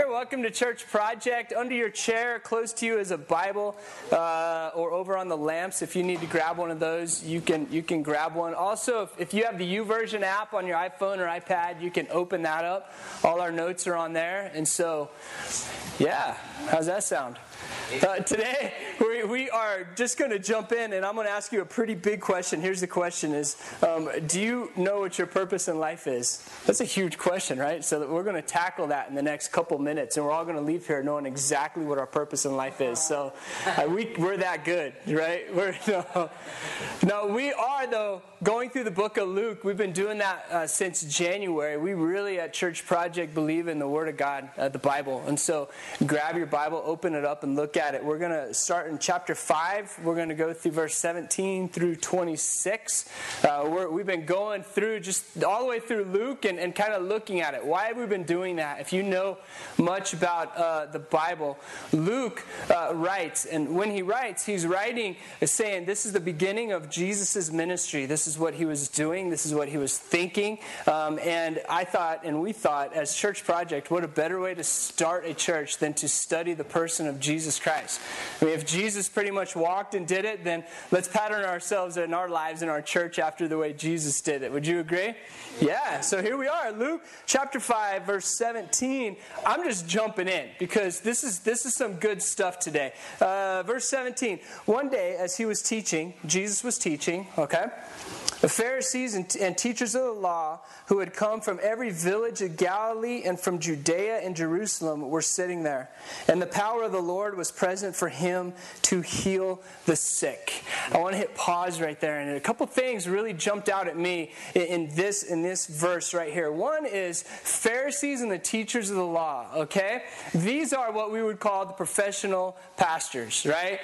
Welcome to Church Project. Under your chair, close to you, is a Bible, uh, or over on the lamps. If you need to grab one of those, you can you can grab one. Also, if, if you have the YouVersion app on your iPhone or iPad, you can open that up. All our notes are on there, and so, yeah, how's that sound? Uh, today, we, we are just going to jump in, and I'm going to ask you a pretty big question. Here's the question is, um, do you know what your purpose in life is? That's a huge question, right? So we're going to tackle that in the next couple minutes, and we're all going to leave here knowing exactly what our purpose in life is. So uh, we, we're that good, right? We're, no, no, we are, though, going through the book of Luke. We've been doing that uh, since January. We really, at Church Project, believe in the Word of God, uh, the Bible. And so grab your Bible, open it up, and look at it. We're going to start in chapter 5. We're going to go through verse 17 through 26. Uh, we have been going through just all the way through Luke and, and kind of looking at it. Why have we been doing that? If you know much about uh, the Bible, Luke uh, writes, and when he writes, he's writing saying, This is the beginning of Jesus' ministry. This is what he was doing, this is what he was thinking. Um, and I thought, and we thought, as Church Project, what a better way to start a church than to study the person of Jesus Christ. I mean, if Jesus pretty much walked and did it, then let's pattern ourselves in our lives in our church after the way Jesus did it. Would you agree? Yeah, so here we are, Luke chapter 5, verse 17. I'm just jumping in because this is, this is some good stuff today. Uh, verse 17 One day, as he was teaching, Jesus was teaching, okay? The Pharisees and, and, teachers of the law who had come from every village of Galilee and from Judea and Jerusalem were sitting there. And the power of the Lord was present for him to heal the sick. I want to hit pause right there. And a couple things really jumped out at me in, in this, in this verse right here. One is Pharisees and the teachers of the law, okay? These are what we would call the professional pastors, right?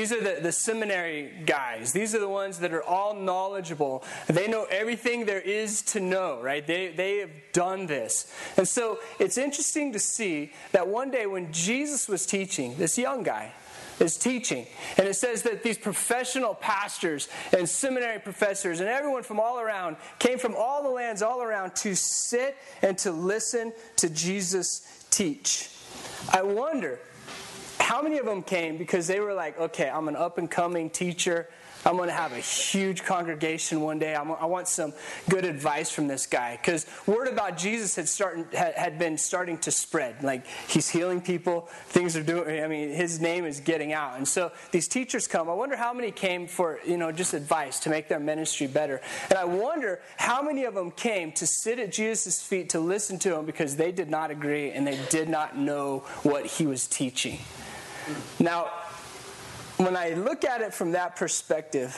These are the, the seminary guys. These are the ones that are all knowledgeable. They know everything there is to know, right? They, they have done this. And so it's interesting to see that one day when Jesus was teaching, this young guy, is teaching. And it says that these professional pastors and seminary professors and everyone from all around came from all the lands all around to sit and to listen to Jesus teach. I wonder how many of them came because they were like, okay, I'm an up and coming teacher. I'm going to have a huge congregation one day. I'm, i want some good advice from this guy because word about Jesus had started had, had been starting to spread. Like he's healing people, things are doing. I mean, his name is getting out, and so these teachers come. I wonder how many came for you know just advice to make their ministry better, and I wonder how many of them came to sit at Jesus' feet to listen to him because they did not agree and they did not know what he was teaching. Now, when I look at it from that perspective,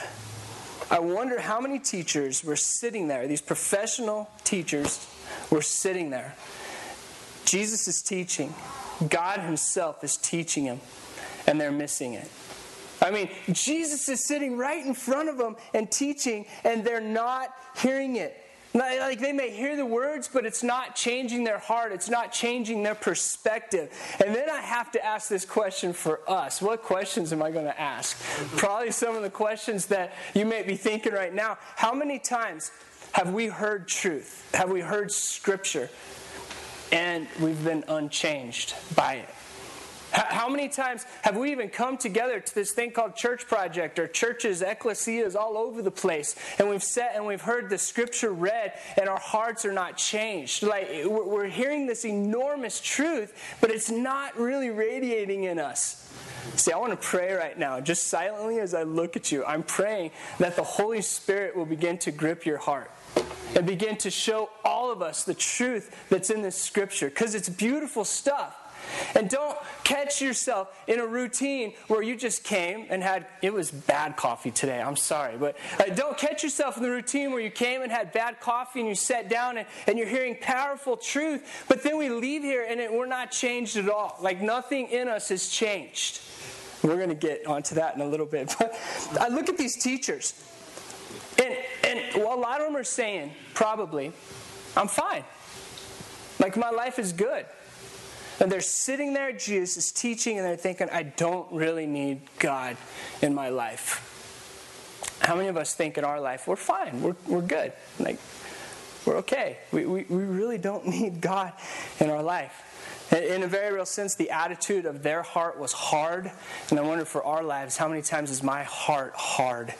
I wonder how many teachers were sitting there, these professional teachers were sitting there. Jesus is teaching, God Himself is teaching him, and they're missing it. I mean, Jesus is sitting right in front of them and teaching, and they're not hearing it. Like they may hear the words, but it's not changing their heart. It's not changing their perspective. And then I have to ask this question for us. What questions am I going to ask? Probably some of the questions that you may be thinking right now. How many times have we heard truth? Have we heard scripture? And we've been unchanged by it. How many times have we even come together to this thing called church project or churches, ecclesias all over the place, and we've sat and we've heard the scripture read, and our hearts are not changed? Like we're hearing this enormous truth, but it's not really radiating in us. See, I want to pray right now, just silently as I look at you. I'm praying that the Holy Spirit will begin to grip your heart and begin to show all of us the truth that's in this scripture because it's beautiful stuff. And don't catch yourself in a routine where you just came and had, it was bad coffee today, I'm sorry. But uh, don't catch yourself in the routine where you came and had bad coffee and you sat down and, and you're hearing powerful truth, but then we leave here and it, we're not changed at all. Like nothing in us has changed. We're going to get onto that in a little bit. But I look at these teachers, and, and well, a lot of them are saying, probably, I'm fine. Like my life is good. And they're sitting there, Jesus is teaching, and they're thinking, I don't really need God in my life. How many of us think in our life, we're fine, we're, we're good, like, we're okay. We, we, we really don't need God in our life. In a very real sense, the attitude of their heart was hard. And I wonder for our lives, how many times is my heart hard?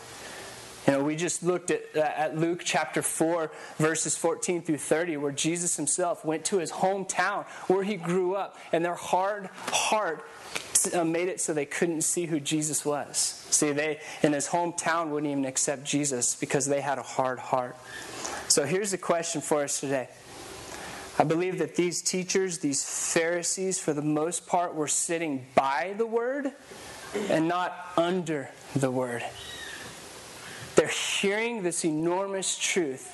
You know, we just looked at, uh, at Luke chapter 4, verses 14 through 30, where Jesus himself went to his hometown where he grew up, and their hard heart uh, made it so they couldn't see who Jesus was. See, they in his hometown wouldn't even accept Jesus because they had a hard heart. So here's the question for us today. I believe that these teachers, these Pharisees, for the most part, were sitting by the word and not under the word. They're hearing this enormous truth.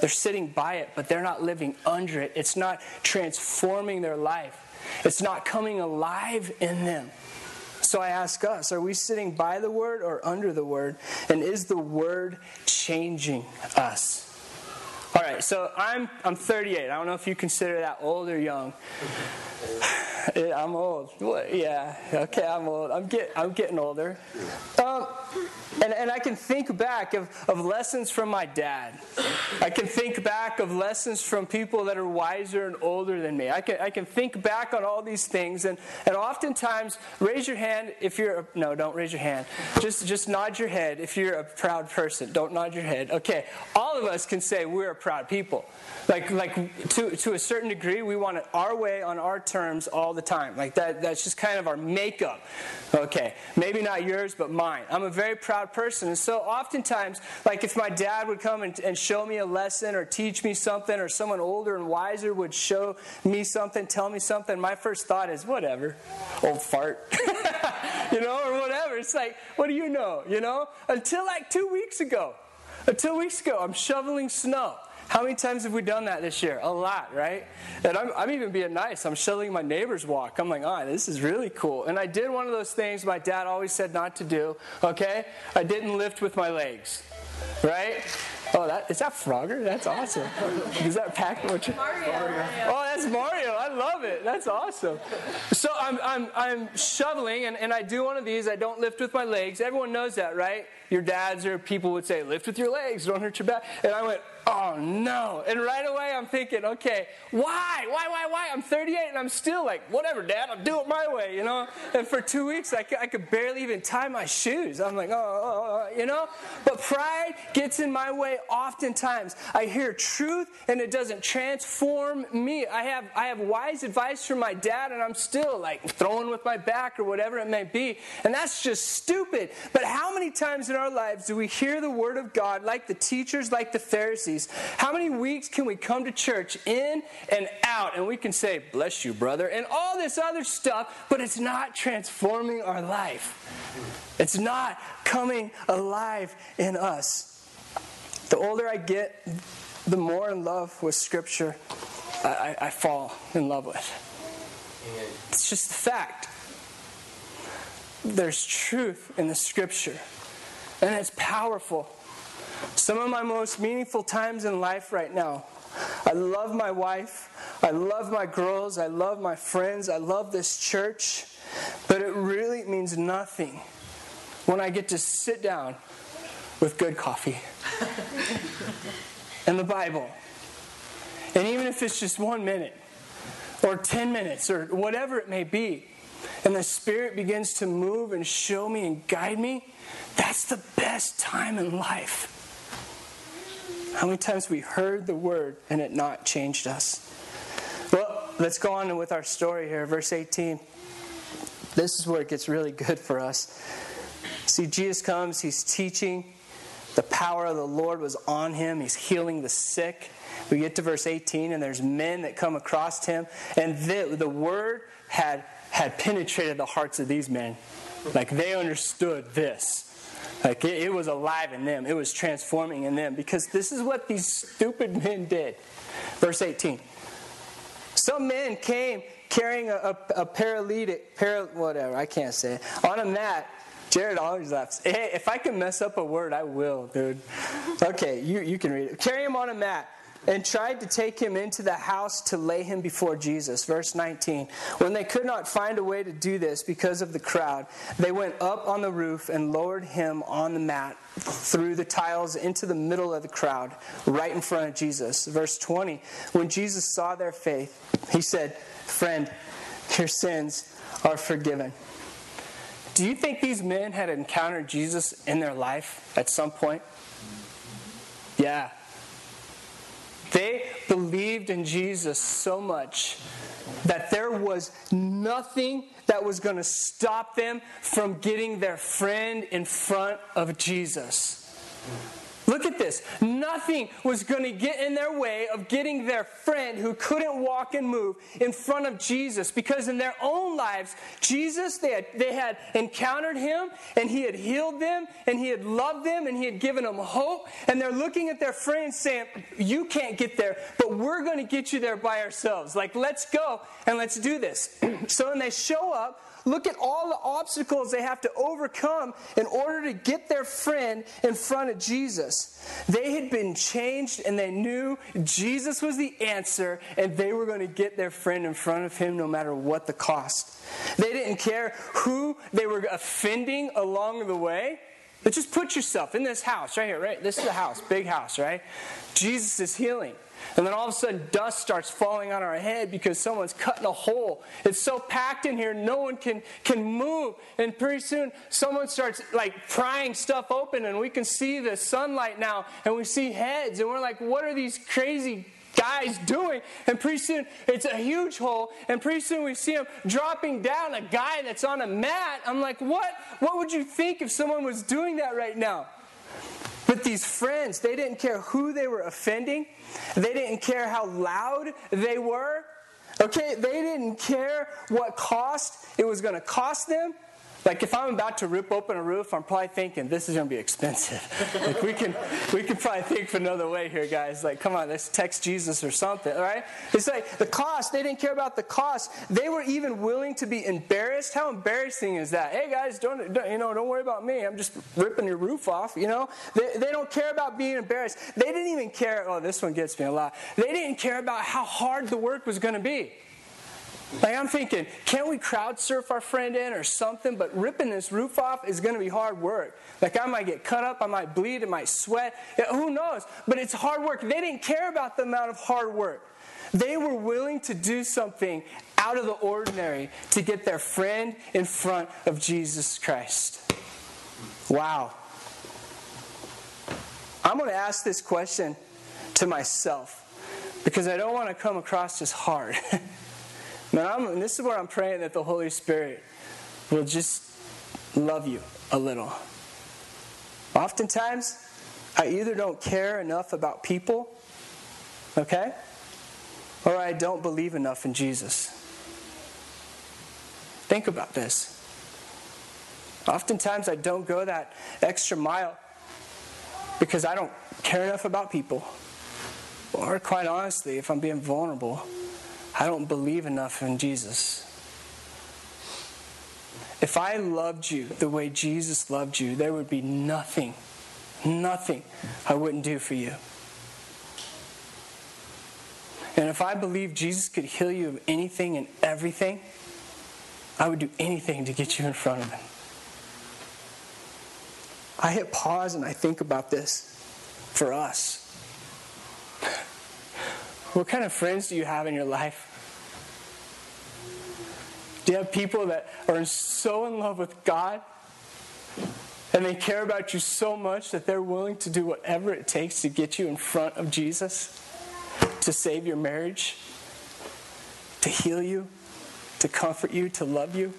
They're sitting by it, but they're not living under it. It's not transforming their life, it's not coming alive in them. So I ask us are we sitting by the word or under the word? And is the word changing us? All right, so I'm, I'm 38. I don't know if you consider that old or young. I'm old. Yeah, okay, I'm old. I'm, get, I'm getting older. Um, and, and I can think back of, of lessons from my dad. I can think back of lessons from people that are wiser and older than me. I can, I can think back on all these things. And, and oftentimes, raise your hand if you're, a, no, don't raise your hand. Just, just nod your head if you're a proud person. Don't nod your head. Okay, all of us can say we're a proud people. Like, like to, to a certain degree, we want it our way on our terms all the time. Like that, that's just kind of our makeup. Okay, maybe not yours, but mine. I'm a very proud person. And so oftentimes, like if my dad would come and, and show me a lesson or teach me something, or someone older and wiser would show me something, tell me something, my first thought is, whatever, old fart. you know, or whatever. It's like, what do you know? You know? Until like two weeks ago. Until weeks ago, I'm shoveling snow. How many times have we done that this year? A lot, right? And I'm, I'm even being nice. I'm shoveling my neighbor's walk. I'm like, oh, this is really cool. And I did one of those things my dad always said not to do, okay? I didn't lift with my legs, right? Oh, that is that Frogger? That's awesome. Is that Pac? Mario. Oh, that's Mario. I love it. That's awesome. So I'm I'm I'm shoveling and, and I do one of these. I don't lift with my legs. Everyone knows that, right? Your dads or people would say, lift with your legs, don't hurt your back. And I went, oh no. And right away I'm thinking, okay, why? Why, why, why? I'm 38 and I'm still like, whatever, dad, I'll do it my way, you know? And for two weeks I could, I could barely even tie my shoes. I'm like, oh, oh, oh, oh, you know? But pride gets in my way oftentimes. I hear truth and it doesn't transform me. I have, I have wise advice from my dad and I'm still like throwing with my back or whatever it may be. And that's just stupid. But how many times in our lives do we hear the word of God like the teachers, like the Pharisees? Pharisees. How many weeks can we come to church in and out and we can say, Bless you, brother, and all this other stuff, but it's not transforming our life? It's not coming alive in us. The older I get, the more in love with Scripture I, I, fall in love with. It's just a fact. There's truth in the Scripture, and it's powerful. Some of my most meaningful times in life right now. I love my wife. I love my girls. I love my friends. I love this church. But it really means nothing when I get to sit down with good coffee and the Bible. And even if it's just one minute or 10 minutes or whatever it may be, and the Spirit begins to move and show me and guide me, that's the best time in life. How many times we heard the word and it not changed us? Well, let's go on with our story here, verse 18. This is where it gets really good for us. See, Jesus comes, he's teaching. The power of the Lord was on him. He's healing the sick. We get to verse 18, and there's men that come across him, and the, the word had, had penetrated the hearts of these men. Like they understood this. Like it, it was alive in them, it was transforming in them because this is what these stupid men did. Verse 18. Some men came carrying a, a, a paralytic, para, whatever, I can't say it, on a mat. Jared always laughs. Hey, if I can mess up a word, I will, dude. Okay, you, you can read it. Carry him on a mat and tried to take him into the house to lay him before Jesus. Verse 19. When they could not find a way to do this because of the crowd, they went up on the roof and lowered him on the mat through the tiles into the middle of the crowd, right in front of Jesus. Verse 20. When Jesus saw their faith, he said, Friend, your sins are forgiven. Do you think these men had encountered Jesus in their life at some point? Yeah. They believed in Jesus so much that there was nothing that was going to stop them from getting their friend in front of Jesus. Look at this. Nothing was going to get in their way of getting their friend who couldn't walk and move in front of Jesus because in their own lives, Jesus, they had, they had encountered him and he had healed them and he had loved them and he had given them hope. And they're looking at their friend saying, You can't get there, but we're going to get you there by ourselves. Like, let's go and let's do this. so when they show up, Look at all the obstacles they have to overcome in order to get their friend in front of Jesus. They had been changed and they knew Jesus was the answer and they were going to get their friend in front of him no matter what the cost. They didn't care who they were offending along the way. But just put yourself in this house right here, right? This is a house, big house, right? Jesus is healing. And then all of a sudden, dust starts falling on our head because someone's cutting a hole. It's so packed in here, no one can, can move. And pretty soon, someone starts like prying stuff open, and we can see the sunlight now, and we see heads, and we're like, what are these crazy guys doing? And pretty soon, it's a huge hole, and pretty soon we see him dropping down a guy that's on a mat. I'm like, what? What would you think if someone was doing that right now? But these friends, they didn't care who they were offending. They didn't care how loud they were. Okay, they didn't care what cost it was going to cost them. Like if I'm about to rip open a roof, I'm probably thinking this is going to be expensive. like we can we can probably think of another way here, guys. Like come on, let's text Jesus or something, right? It's like the cost. They didn't care about the cost. They were even willing to be embarrassed. How embarrassing is that? Hey guys, don't, don't you know? Don't worry about me. I'm just ripping your roof off. You know, they, they don't care about being embarrassed. They didn't even care. Oh, this one gets me a lot. They didn't care about how hard the work was going to be. Like I'm thinking, can't we crowd surf our friend in or something? But ripping this roof off is going to be hard work. Like I might get cut up, I might bleed, I might sweat. Who knows? But it's hard work. They didn't care about the amount of hard work. They were willing to do something out of the ordinary to get their friend in front of Jesus Christ. Wow. I'm going to ask this question to myself because I don't want to come across as hard. Man, I'm, and this is where I'm praying that the Holy Spirit will just love you a little. Oftentimes, I either don't care enough about people, okay, or I don't believe enough in Jesus. Think about this. Oftentimes, I don't go that extra mile because I don't care enough about people. Or, quite honestly, if I'm being vulnerable, I don't believe enough in Jesus. If I loved you the way Jesus loved you, there would be nothing, nothing I wouldn't do for you. And if I believed Jesus could heal you of anything and everything, I would do anything to get you in front of him. I hit pause and I think about this for us. What kind of friends do you have in your life? Do you have people that are so in love with God and they care about you so much that they're willing to do whatever it takes to get you in front of Jesus, to save your marriage, to heal you, to comfort you, to love you?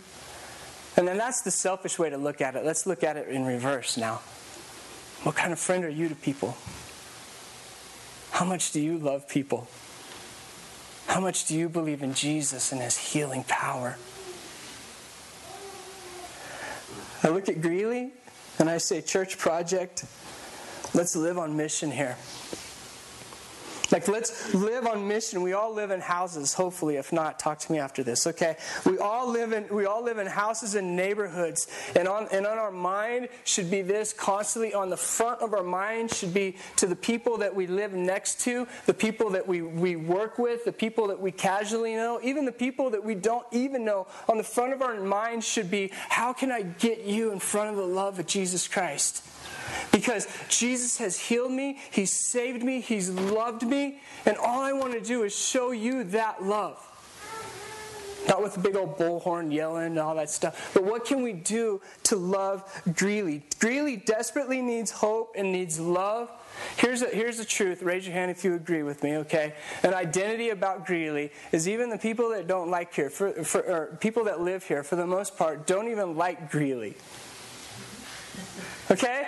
And then that's the selfish way to look at it. Let's look at it in reverse now. What kind of friend are you to people? How much do you love people? How much do you believe in Jesus and his healing power? I look at Greeley and I say, Church Project, let's live on mission here. Like, let's live on mission. We all live in houses, hopefully. If not, talk to me after this, okay? We all live in, we all live in houses and neighborhoods. And on, and on our mind should be this constantly on the front of our mind should be to the people that we live next to, the people that we, we work with, the people that we casually know, even the people that we don't even know. On the front of our mind should be, how can I get you in front of the love of Jesus Christ? Because Jesus has healed me, He's saved me, He's loved me, and all I want to do is show you that love. Not with a big old bullhorn yelling and all that stuff. But what can we do to love Greeley? Greeley desperately needs hope and needs love. Here's, here's the truth. Raise your hand if you agree with me, okay? An identity about Greeley is even the people that don't like here, for, for, or people that live here, for the most part, don't even like Greeley. Okay?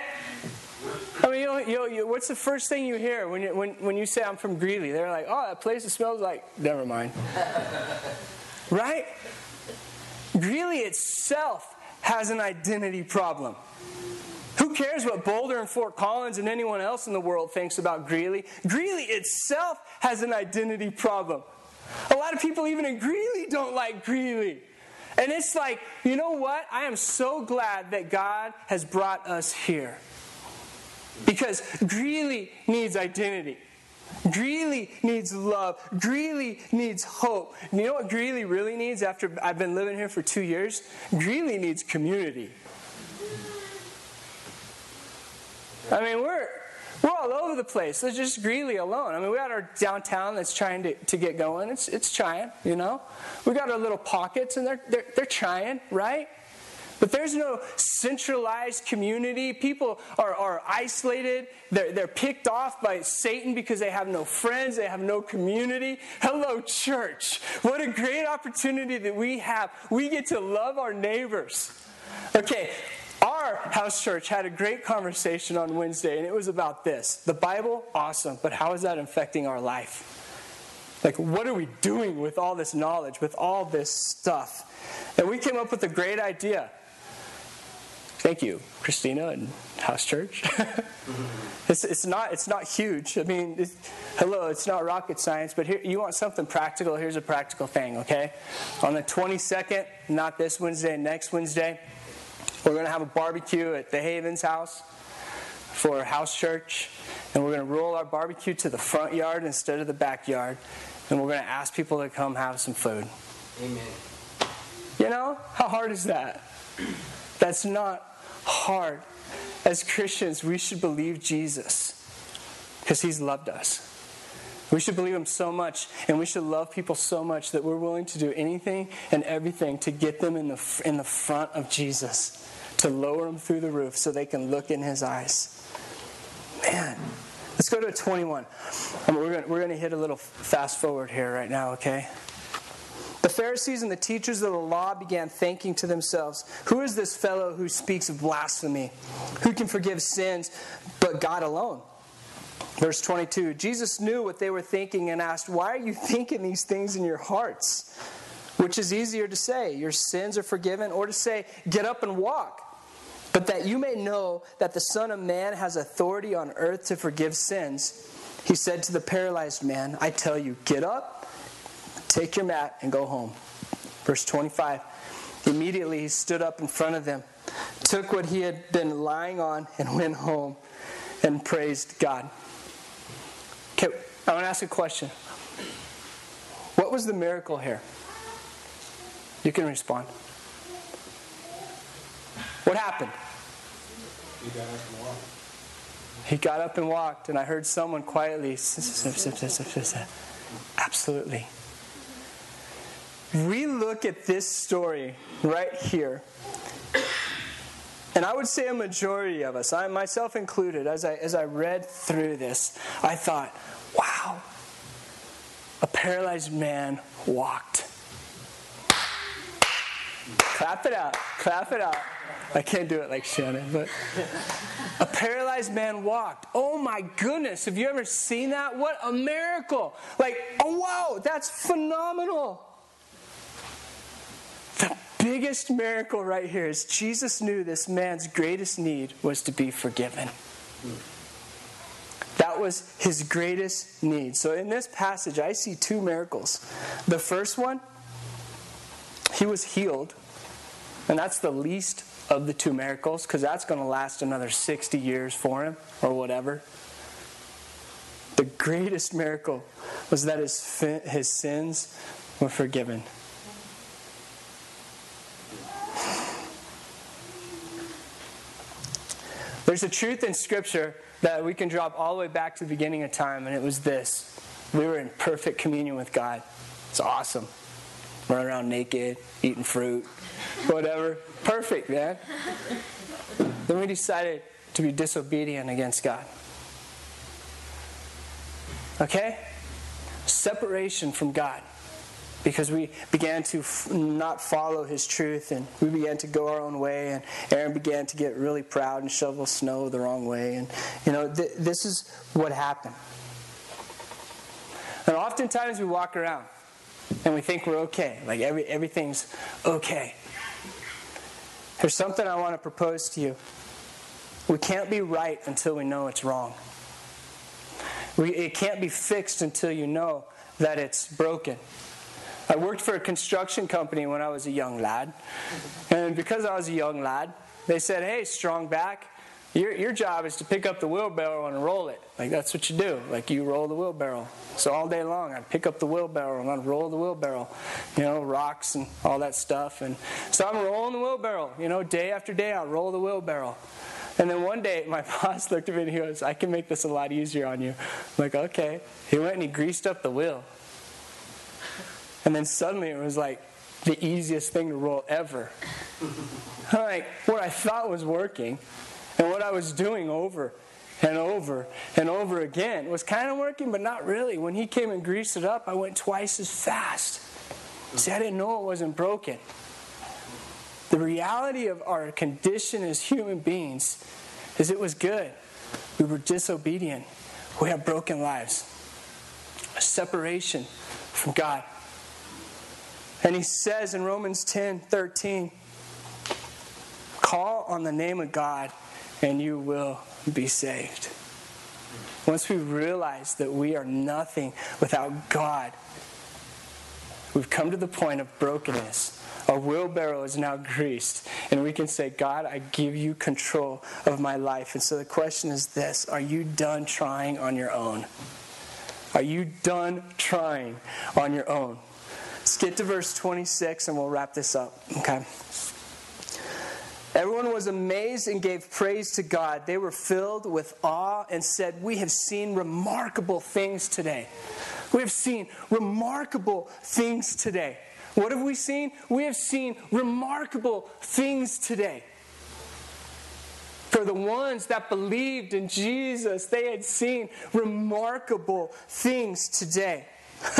I mean, you know, you know, you, what's the first thing you hear when you, when, when you say, I'm from Greeley? They're like, oh, that place that smells like, never mind. right? Greeley itself has an identity problem. Who cares what Boulder and Fort Collins and anyone else in the world thinks about Greeley? Greeley itself has an identity problem. A lot of people, even in Greeley, don't like Greeley. And it's like, you know what? I am so glad that God has brought us here. Because Greeley needs identity. Greeley needs love. Greeley needs hope. You know what Greeley really needs after I've been living here for two years? Greeley needs community. I mean, we're we're all over the place. There's just Greeley alone. I mean, we got our downtown that's trying to, to get going. It's it's trying, you know. We got our little pockets, and they're they're, they're trying, right? But there's no centralized community. People are, are isolated. They're, they're picked off by Satan because they have no friends, they have no community. Hello, church. What a great opportunity that we have. We get to love our neighbors. Okay, our house church had a great conversation on Wednesday, and it was about this. The Bible, awesome, but how is that affecting our life? Like, what are we doing with all this knowledge, with all this stuff? And we came up with a great idea. Thank you, Christina and House Church. it's, it's, not, it's not huge. I mean, it's, hello, it's not rocket science, but here, you want something practical? Here's a practical thing, okay? On the 22nd, not this Wednesday, next Wednesday, we're going to have a barbecue at the Havens house for House Church, and we're going to roll our barbecue to the front yard instead of the backyard, and we're going to ask people to come have some food. Amen. You know, how hard is that? That's not hard. As Christians, we should believe Jesus because he's loved us. We should believe him so much, and we should love people so much that we're willing to do anything and everything to get them in the, in the front of Jesus, to lower them through the roof so they can look in his eyes. Man, let's go to 21. Um, we're going we're to hit a little fast forward here right now, okay? Pharisees and the teachers of the law began thinking to themselves, Who is this fellow who speaks of blasphemy? Who can forgive sins but God alone? Verse 22 Jesus knew what they were thinking and asked, Why are you thinking these things in your hearts? Which is easier to say, Your sins are forgiven, or to say, Get up and walk? But that you may know that the Son of Man has authority on earth to forgive sins, he said to the paralyzed man, I tell you, get up Take your mat and go home. Verse 25. Immediately he stood up in front of them, took what he had been lying on, and went home and praised God. Okay, I want to ask a question. What was the miracle here? You can respond. What happened? He got up and walked. He got up and walked, and I heard someone quietly. Absolutely we look at this story right here, and I would say a majority of us, I myself included, as I, as I read through this, I thought, wow, a paralyzed man walked. Clap it out, clap it out. I can't do it like Shannon, but a paralyzed man walked. Oh my goodness, have you ever seen that? What a miracle! Like, oh wow, that's phenomenal. Biggest miracle right here is Jesus knew this man's greatest need was to be forgiven. That was his greatest need. So in this passage, I see two miracles. The first one, he was healed. And that's the least of the two miracles because that's going to last another 60 years for him or whatever. The greatest miracle was that his, his sins were forgiven. There's a truth in Scripture that we can drop all the way back to the beginning of time, and it was this we were in perfect communion with God. It's awesome. Running around naked, eating fruit, whatever. Perfect, man. Then we decided to be disobedient against God. Okay? Separation from God. Because we began to f- not follow his truth and we began to go our own way, and Aaron began to get really proud and shovel snow the wrong way. And, you know, th- this is what happened. And oftentimes we walk around and we think we're okay, like every, everything's okay. There's something I want to propose to you. We can't be right until we know it's wrong. We, it can't be fixed until you know that it's broken. I worked for a construction company when I was a young lad. And because I was a young lad, they said, hey, strong back, your, your job is to pick up the wheelbarrow and roll it. Like, that's what you do. Like, you roll the wheelbarrow. So, all day long, I'd pick up the wheelbarrow and I'd roll the wheelbarrow. You know, rocks and all that stuff. And so, I'm rolling the wheelbarrow. You know, day after day, I'll roll the wheelbarrow. And then one day, my boss looked at me and he goes, I can make this a lot easier on you. I'm like, okay. He went and he greased up the wheel. And then suddenly it was like the easiest thing to roll ever. like, what I thought was working and what I was doing over and over and over again was kind of working, but not really. When he came and greased it up, I went twice as fast. See, I didn't know it wasn't broken. The reality of our condition as human beings is it was good. We were disobedient. We have broken lives. A separation from God. And he says in Romans 10 13, call on the name of God and you will be saved. Once we realize that we are nothing without God, we've come to the point of brokenness. Our wheelbarrow is now greased, and we can say, God, I give you control of my life. And so the question is this Are you done trying on your own? Are you done trying on your own? Get to verse 26 and we'll wrap this up. Okay. Everyone was amazed and gave praise to God. They were filled with awe and said, We have seen remarkable things today. We have seen remarkable things today. What have we seen? We have seen remarkable things today. For the ones that believed in Jesus, they had seen remarkable things today.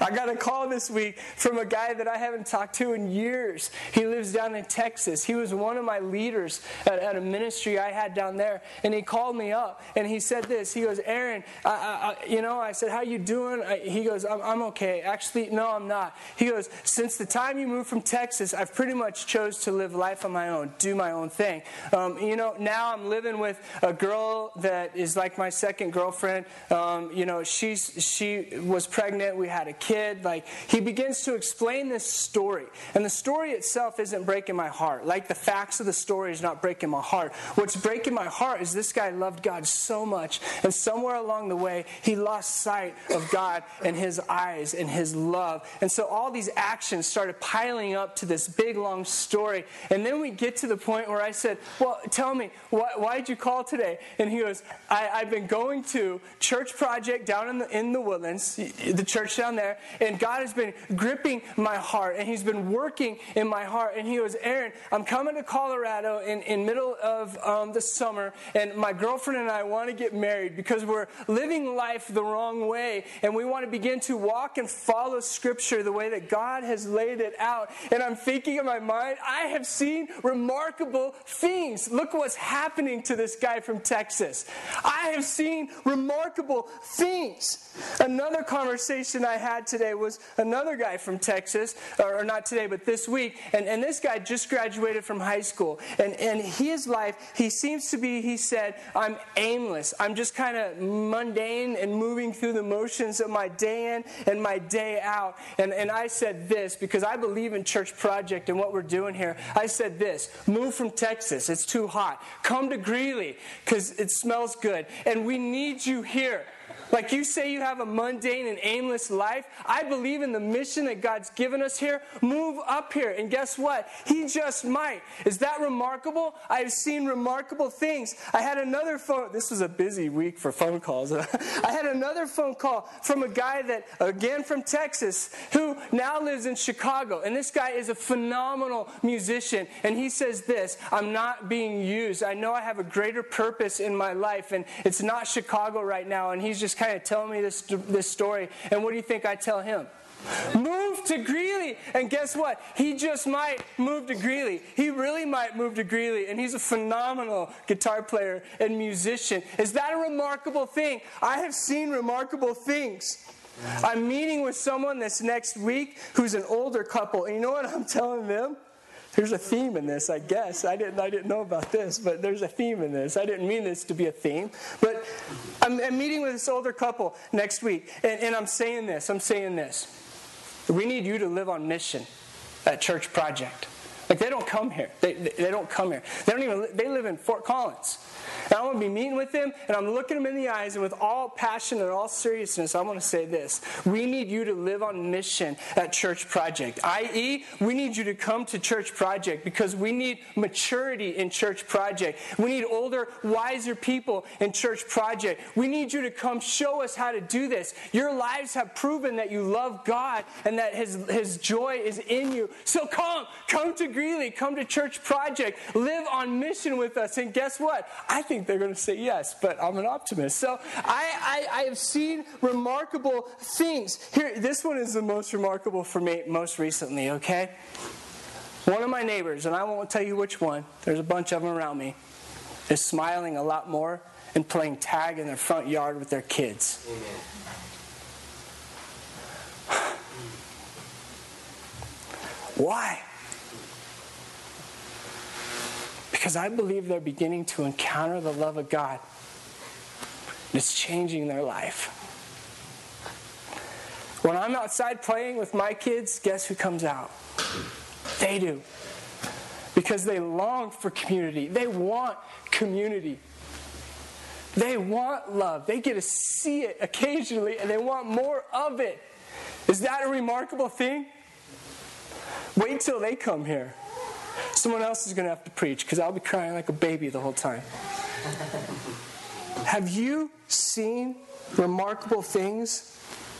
I got a call this week from a guy that I haven't talked to in years. He lives down in Texas. He was one of my leaders at, at a ministry I had down there, and he called me up and he said this. He goes, "Aaron, I, I, you know," I said, "How you doing?" I, he goes, I'm, "I'm okay." Actually, no, I'm not. He goes, "Since the time you moved from Texas, I've pretty much chose to live life on my own, do my own thing. Um, you know, now I'm living with a girl that is like my second girlfriend. Um, you know, she's she was pregnant." Pregnant, we had a kid. Like, he begins to explain this story. And the story itself isn't breaking my heart. Like, the facts of the story is not breaking my heart. What's breaking my heart is this guy loved God so much, and somewhere along the way, he lost sight of God and his eyes and his love. And so all these actions started piling up to this big, long story. And then we get to the point where I said, Well, tell me, why, why did you call today? And he goes, I, I've been going to Church Project down in the, in the woodlands. The church down there, and God has been gripping my heart, and He's been working in my heart. And He goes, Aaron, I'm coming to Colorado in, in middle of um, the summer, and my girlfriend and I want to get married because we're living life the wrong way, and we want to begin to walk and follow Scripture the way that God has laid it out. And I'm thinking in my mind, I have seen remarkable things. Look what's happening to this guy from Texas. I have seen remarkable things. Another conversation I had today was another guy from Texas, or not today, but this week, and, and this guy just graduated from high school. And, and his life, he seems to be, he said, I'm aimless. I'm just kind of mundane and moving through the motions of my day in and my day out. And, and I said this because I believe in Church Project and what we're doing here. I said this move from Texas, it's too hot. Come to Greeley because it smells good. And we need you here. Like you say you have a mundane and aimless life. I believe in the mission that God's given us here. Move up here. And guess what? He just might. Is that remarkable? I've seen remarkable things. I had another phone. This was a busy week for phone calls. I had another phone call from a guy that, again from Texas, who now lives in Chicago. And this guy is a phenomenal musician. And he says this I'm not being used. I know I have a greater purpose in my life. And it's not Chicago right now. And he's just kind of telling me this, this story. And what do you think I tell him? Move to Greeley. And guess what? He just might move to Greeley. He really might move to Greeley. And he's a phenomenal guitar player and musician. Is that a remarkable thing? I have seen remarkable things. I'm meeting with someone this next week who's an older couple. And you know what I'm telling them? There's a theme in this, I guess. I didn't, I didn't know about this, but there's a theme in this. I didn't mean this to be a theme. But I'm, I'm meeting with this older couple next week, and, and I'm saying this. I'm saying this. We need you to live on mission at Church Project. Like they don't come here. They, they, they don't come here. They don't even. They live in Fort Collins. And I'm going to be meeting with them, and I'm looking them in the eyes, and with all passion and all seriousness, I want to say this. We need you to live on mission at Church Project, i.e., we need you to come to Church Project because we need maturity in Church Project. We need older, wiser people in Church Project. We need you to come show us how to do this. Your lives have proven that you love God and that His, His joy is in you. So come, come to Greeley, come to Church Project, live on mission with us, and guess what? I think think they're going to say yes, but I'm an optimist. So I, I, I have seen remarkable things. Here, this one is the most remarkable for me most recently, okay? One of my neighbors, and I won't tell you which one, there's a bunch of them around me, is smiling a lot more and playing tag in their front yard with their kids. Amen. Why? Because I believe they're beginning to encounter the love of God. and It's changing their life. When I'm outside playing with my kids, guess who comes out? They do. Because they long for community. They want community. They want love. They get to see it occasionally and they want more of it. Is that a remarkable thing? Wait till they come here. Someone else is going to have to preach because I'll be crying like a baby the whole time. have you seen remarkable things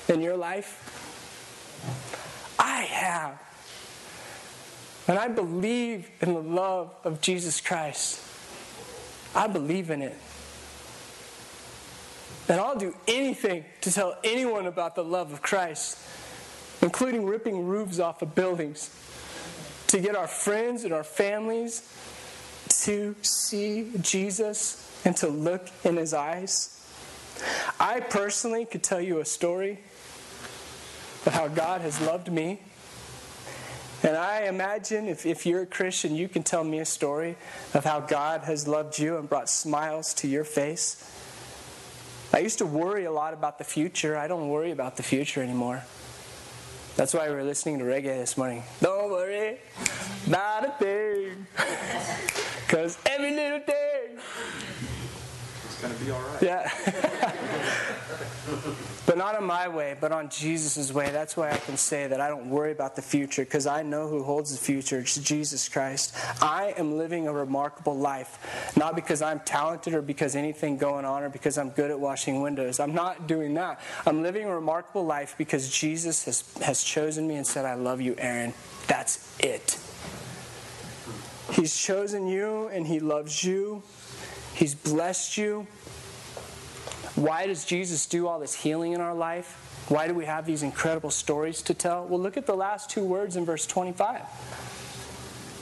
in your life? I have. And I believe in the love of Jesus Christ. I believe in it. And I'll do anything to tell anyone about the love of Christ, including ripping roofs off of buildings to get our friends and our families to see Jesus and to look in his eyes. I personally could tell you a story of how God has loved me. And I imagine if, if you're a Christian, you can tell me a story of how God has loved you and brought smiles to your face. I used to worry a lot about the future. I don't worry about the future anymore. That's why we were listening to reggae this morning. Don't worry, not a thing. Because every little thing. It's going to be all right. Yeah. but not on my way, but on Jesus' way. That's why I can say that I don't worry about the future because I know who holds the future. It's Jesus Christ. I am living a remarkable life, not because I'm talented or because anything going on or because I'm good at washing windows. I'm not doing that. I'm living a remarkable life because Jesus has, has chosen me and said, I love you, Aaron. That's it. He's chosen you and He loves you. He's blessed you. Why does Jesus do all this healing in our life? Why do we have these incredible stories to tell? Well, look at the last two words in verse 25.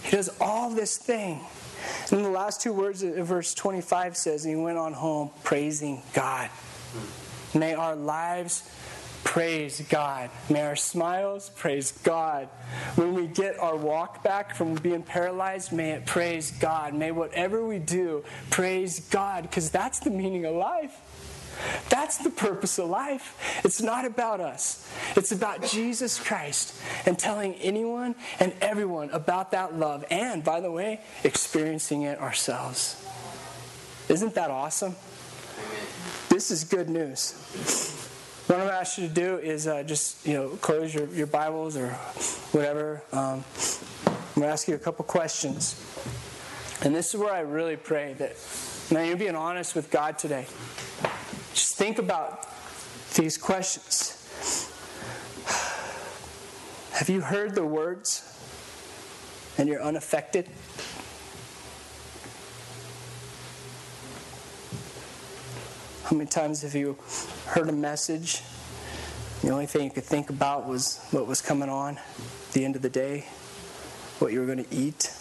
He does all this thing. And the last two words of verse 25 says, he went on home praising God. May our lives praise God. May our smiles praise God. When we get our walk back from being paralyzed, may it praise God. May whatever we do praise God, because that's the meaning of life. That's the purpose of life. It's not about us, it's about Jesus Christ and telling anyone and everyone about that love. And, by the way, experiencing it ourselves. Isn't that awesome? this is good news. What I'm going to ask you to do is uh, just, you know, close your, your Bibles or whatever. Um, I'm going to ask you a couple questions. And this is where I really pray that now you're being honest with God today. Just think about these questions. Have you heard the words and you're unaffected? How many times have you heard a message? The only thing you could think about was what was coming on at the end of the day, what you were going to eat.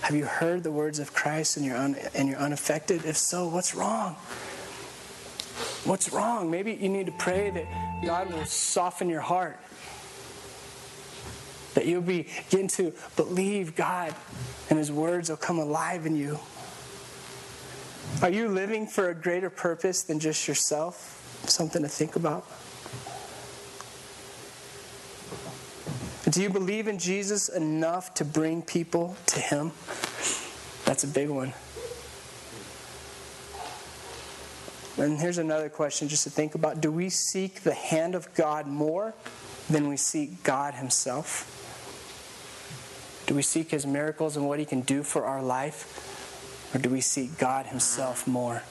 Have you heard the words of Christ and you're, un, and you're unaffected? If so, what's wrong? What's wrong? Maybe you need to pray that God will soften your heart. That you'll begin to believe God and His words will come alive in you. Are you living for a greater purpose than just yourself? Something to think about. Do you believe in Jesus enough to bring people to Him? That's a big one. And here's another question just to think about. Do we seek the hand of God more than we seek God Himself? Do we seek His miracles and what He can do for our life? Or do we seek God Himself more?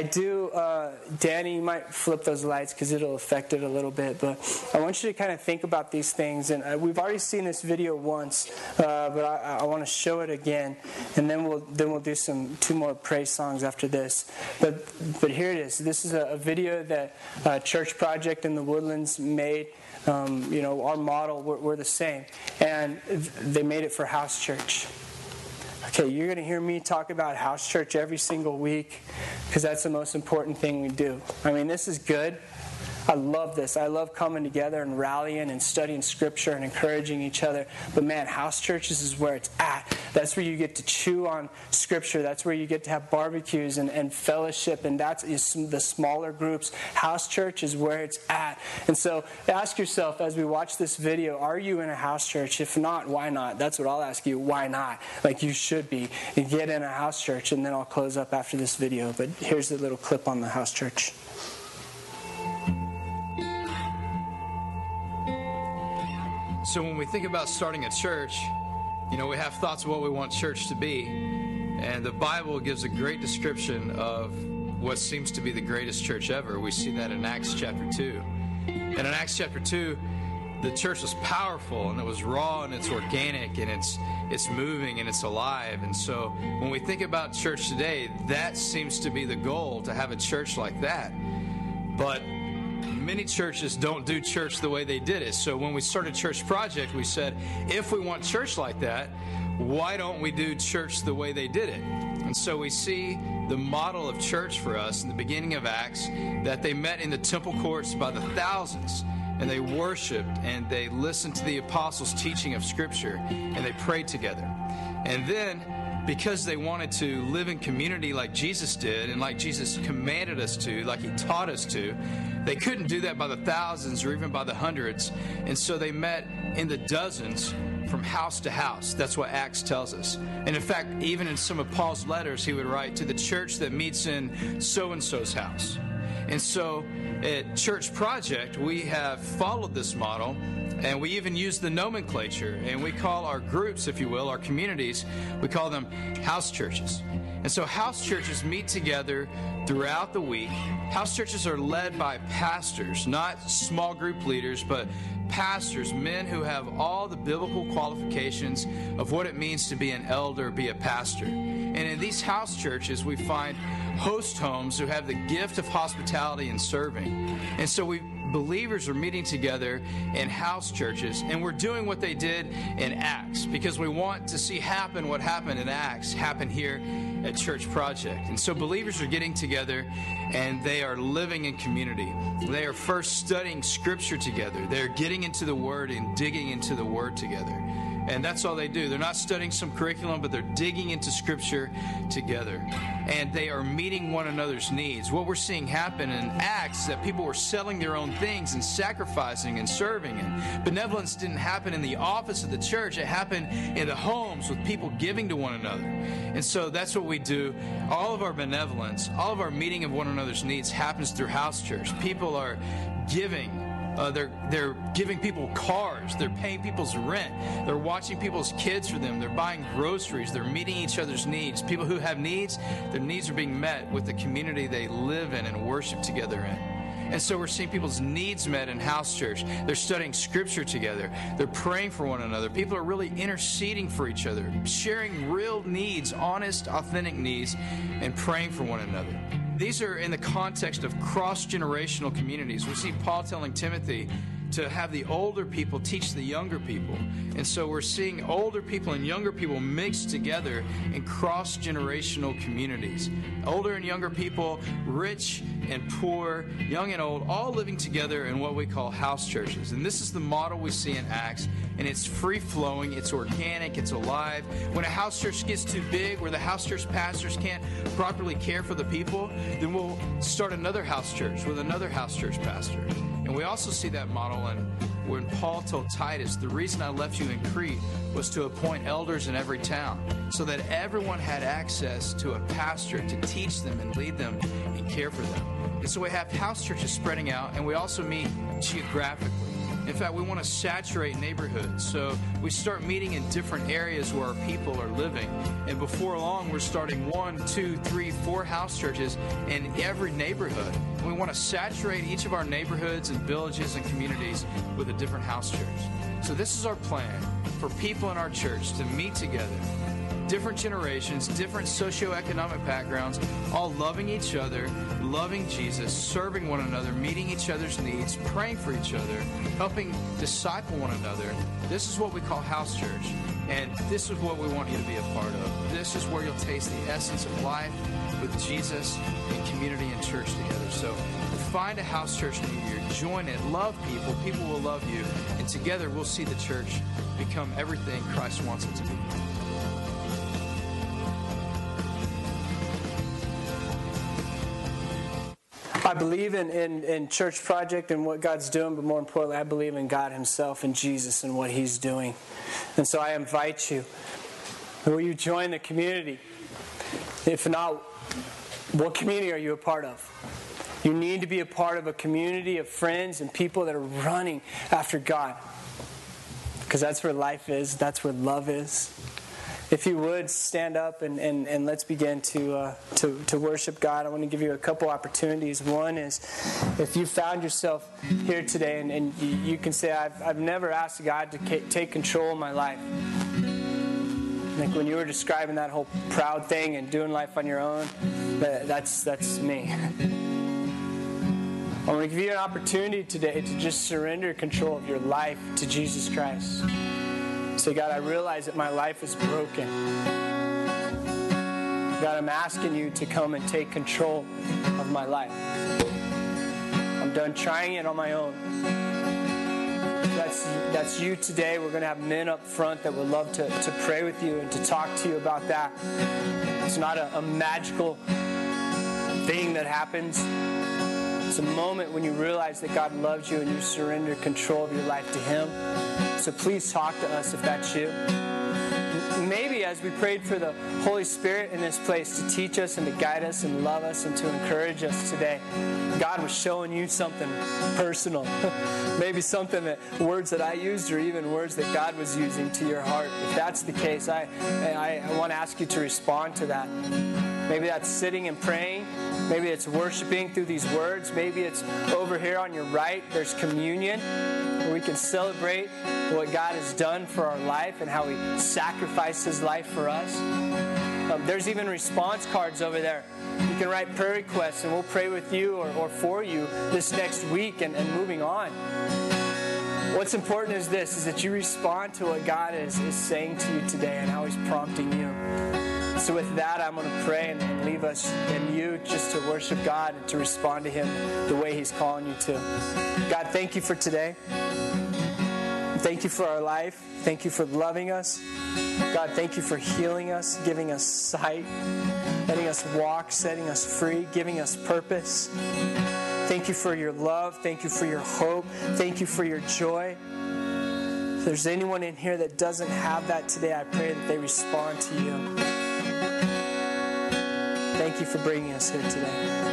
I do, uh, Danny, you might flip those lights because it'll affect it a little bit. But I want you to kind of think about these things. And uh, we've already seen this video once, uh, but I, I want to show it again. And then we'll then we'll do some two more praise songs after this. But but here it is. This is a, a video that uh, Church Project in the Woodlands made. Um, you know, our model, we're, we're the same. And they made it for house church. Okay, you're going to hear me talk about house church every single week because that's the most important thing we do. I mean, this is good. I love this. I love coming together and rallying and studying scripture and encouraging each other. But man, house churches is where it's at. That's where you get to chew on scripture. That's where you get to have barbecues and, and fellowship. And that's the smaller groups. House church is where it's at. And so ask yourself as we watch this video are you in a house church? If not, why not? That's what I'll ask you. Why not? Like you should be. Get in a house church, and then I'll close up after this video. But here's a little clip on the house church. So when we think about starting a church, you know, we have thoughts of what we want church to be. And the Bible gives a great description of what seems to be the greatest church ever. We see that in Acts chapter 2. And in Acts chapter 2, the church was powerful and it was raw and it's organic and it's it's moving and it's alive. And so when we think about church today, that seems to be the goal to have a church like that. But many churches don't do church the way they did it. So when we started Church Project, we said, if we want church like that, why don't we do church the way they did it? And so we see the model of church for us in the beginning of Acts that they met in the temple courts by the thousands and they worshiped and they listened to the apostles' teaching of Scripture and they prayed together. And then because they wanted to live in community like Jesus did and like Jesus commanded us to, like he taught us to. They couldn't do that by the thousands or even by the hundreds. And so they met in the dozens from house to house. That's what Acts tells us. And in fact, even in some of Paul's letters, he would write to the church that meets in so and so's house. And so at Church Project, we have followed this model and we even use the nomenclature, and we call our groups, if you will, our communities, we call them house churches. And so house churches meet together throughout the week. House churches are led by pastors, not small group leaders, but pastors, men who have all the biblical qualifications of what it means to be an elder, be a pastor. And in these house churches, we find host homes who have the gift of hospitality and serving. And so we believers are meeting together in house churches, and we're doing what they did in Acts because we want to see happen what happened in Acts happen here at Church Project. And so believers are getting together and they are living in community. They are first studying Scripture together, they're getting into the Word and digging into the Word together. And that's all they do. They're not studying some curriculum, but they're digging into Scripture together. And they are meeting one another's needs. What we're seeing happen in Acts is that people were selling their own things and sacrificing and serving. And benevolence didn't happen in the office of the church, it happened in the homes with people giving to one another. And so that's what we do. All of our benevolence, all of our meeting of one another's needs happens through house church. People are giving uh, they're they're giving people cars. They're paying people's rent. They're watching people's kids for them. They're buying groceries. They're meeting each other's needs. People who have needs, their needs are being met with the community they live in and worship together in. And so we're seeing people's needs met in house church. They're studying scripture together. They're praying for one another. People are really interceding for each other, sharing real needs, honest, authentic needs, and praying for one another. These are in the context of cross generational communities. We see Paul telling Timothy to have the older people teach the younger people. And so we're seeing older people and younger people mixed together in cross generational communities. Older and younger people, rich and poor, young and old, all living together in what we call house churches. And this is the model we see in Acts. And it's free flowing, it's organic, it's alive. When a house church gets too big, where the house church pastors can't properly care for the people, then we'll start another house church with another house church pastor. And we also see that model in when Paul told Titus, The reason I left you in Crete was to appoint elders in every town, so that everyone had access to a pastor to teach them and lead them and care for them. And so we have house churches spreading out, and we also meet geographically. In fact, we want to saturate neighborhoods. So we start meeting in different areas where our people are living. And before long, we're starting one, two, three, four house churches in every neighborhood. We want to saturate each of our neighborhoods and villages and communities with a different house church. So this is our plan for people in our church to meet together different generations, different socioeconomic backgrounds, all loving each other, loving Jesus, serving one another, meeting each other's needs, praying for each other, helping disciple one another. This is what we call house church. And this is what we want you to be a part of. This is where you'll taste the essence of life with Jesus and community and church together. So find a house church near you, join it, love people, people will love you, and together we'll see the church become everything Christ wants it to be. I believe in, in, in Church Project and what God's doing, but more importantly, I believe in God Himself and Jesus and what He's doing. And so I invite you. Will you join the community? If not, what community are you a part of? You need to be a part of a community of friends and people that are running after God. Because that's where life is, that's where love is. If you would stand up and, and, and let's begin to, uh, to, to worship God, I want to give you a couple opportunities. One is if you found yourself here today and, and you, you can say, I've, I've never asked God to take control of my life. Like when you were describing that whole proud thing and doing life on your own, that, that's, that's me. I want to give you an opportunity today to just surrender control of your life to Jesus Christ. Say, God, I realize that my life is broken. God, I'm asking you to come and take control of my life. I'm done trying it on my own. That's, that's you today. We're going to have men up front that would love to, to pray with you and to talk to you about that. It's not a, a magical thing that happens. It's a moment when you realize that God loves you and you surrender control of your life to Him. So please talk to us if that's you. Maybe as we prayed for the Holy Spirit in this place to teach us and to guide us and love us and to encourage us today, God was showing you something personal. Maybe something that words that I used or even words that God was using to your heart. If that's the case, I, I, I want to ask you to respond to that. Maybe that's sitting and praying. Maybe it's worshiping through these words. Maybe it's over here on your right, there's communion we can celebrate what God has done for our life and how He sacrificed His life for us. Um, there's even response cards over there. You can write prayer requests and we'll pray with you or, or for you this next week and, and moving on. What's important is this is that you respond to what God is, is saying to you today and how He's prompting you. So, with that, I'm going to pray and, leave us and you just to worship God and to respond to Him the way He's calling you to. God, thank you for today. thank you for our life. Thank you for loving us. God, thank you for healing us, giving us sight, letting us walk, setting us free, giving us purpose. Thank you for your love. Thank you for your hope. Thank you for your joy. If there's anyone in here that doesn't have that today, I pray that they respond to you. Thank you for bringing us here today.